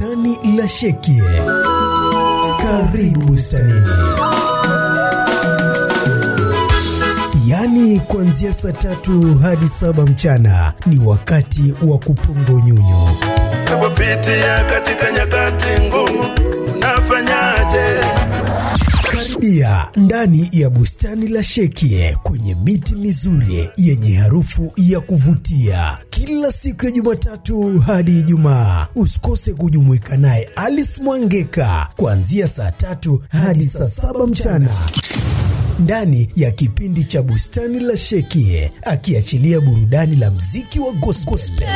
Bustani la Sheki. Karibu bustanini. Yaani kuanzia saa tatu hadi saba mchana ni wakati wa kupunga unyunyu. Napopitia katika nyakati Karibia ndani ya bustani la Shekie kwenye miti mizuri yenye harufu ya kuvutia kila siku ya Jumatatu hadi Ijumaa. Usikose kujumuika naye Alice Mwangeka kuanzia saa tatu hadi saa saba mchana ndani ya kipindi cha bustani la Shekie akiachilia burudani la mziki wa gospel.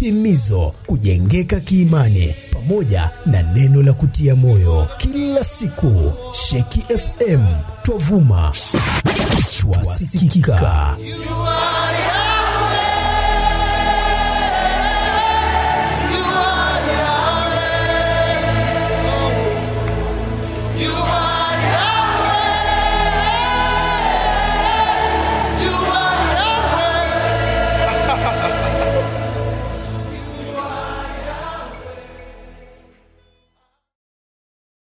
Himizo kujengeka kiimani pamoja na neno la kutia moyo kila siku. Sheki fm twavuma twasikika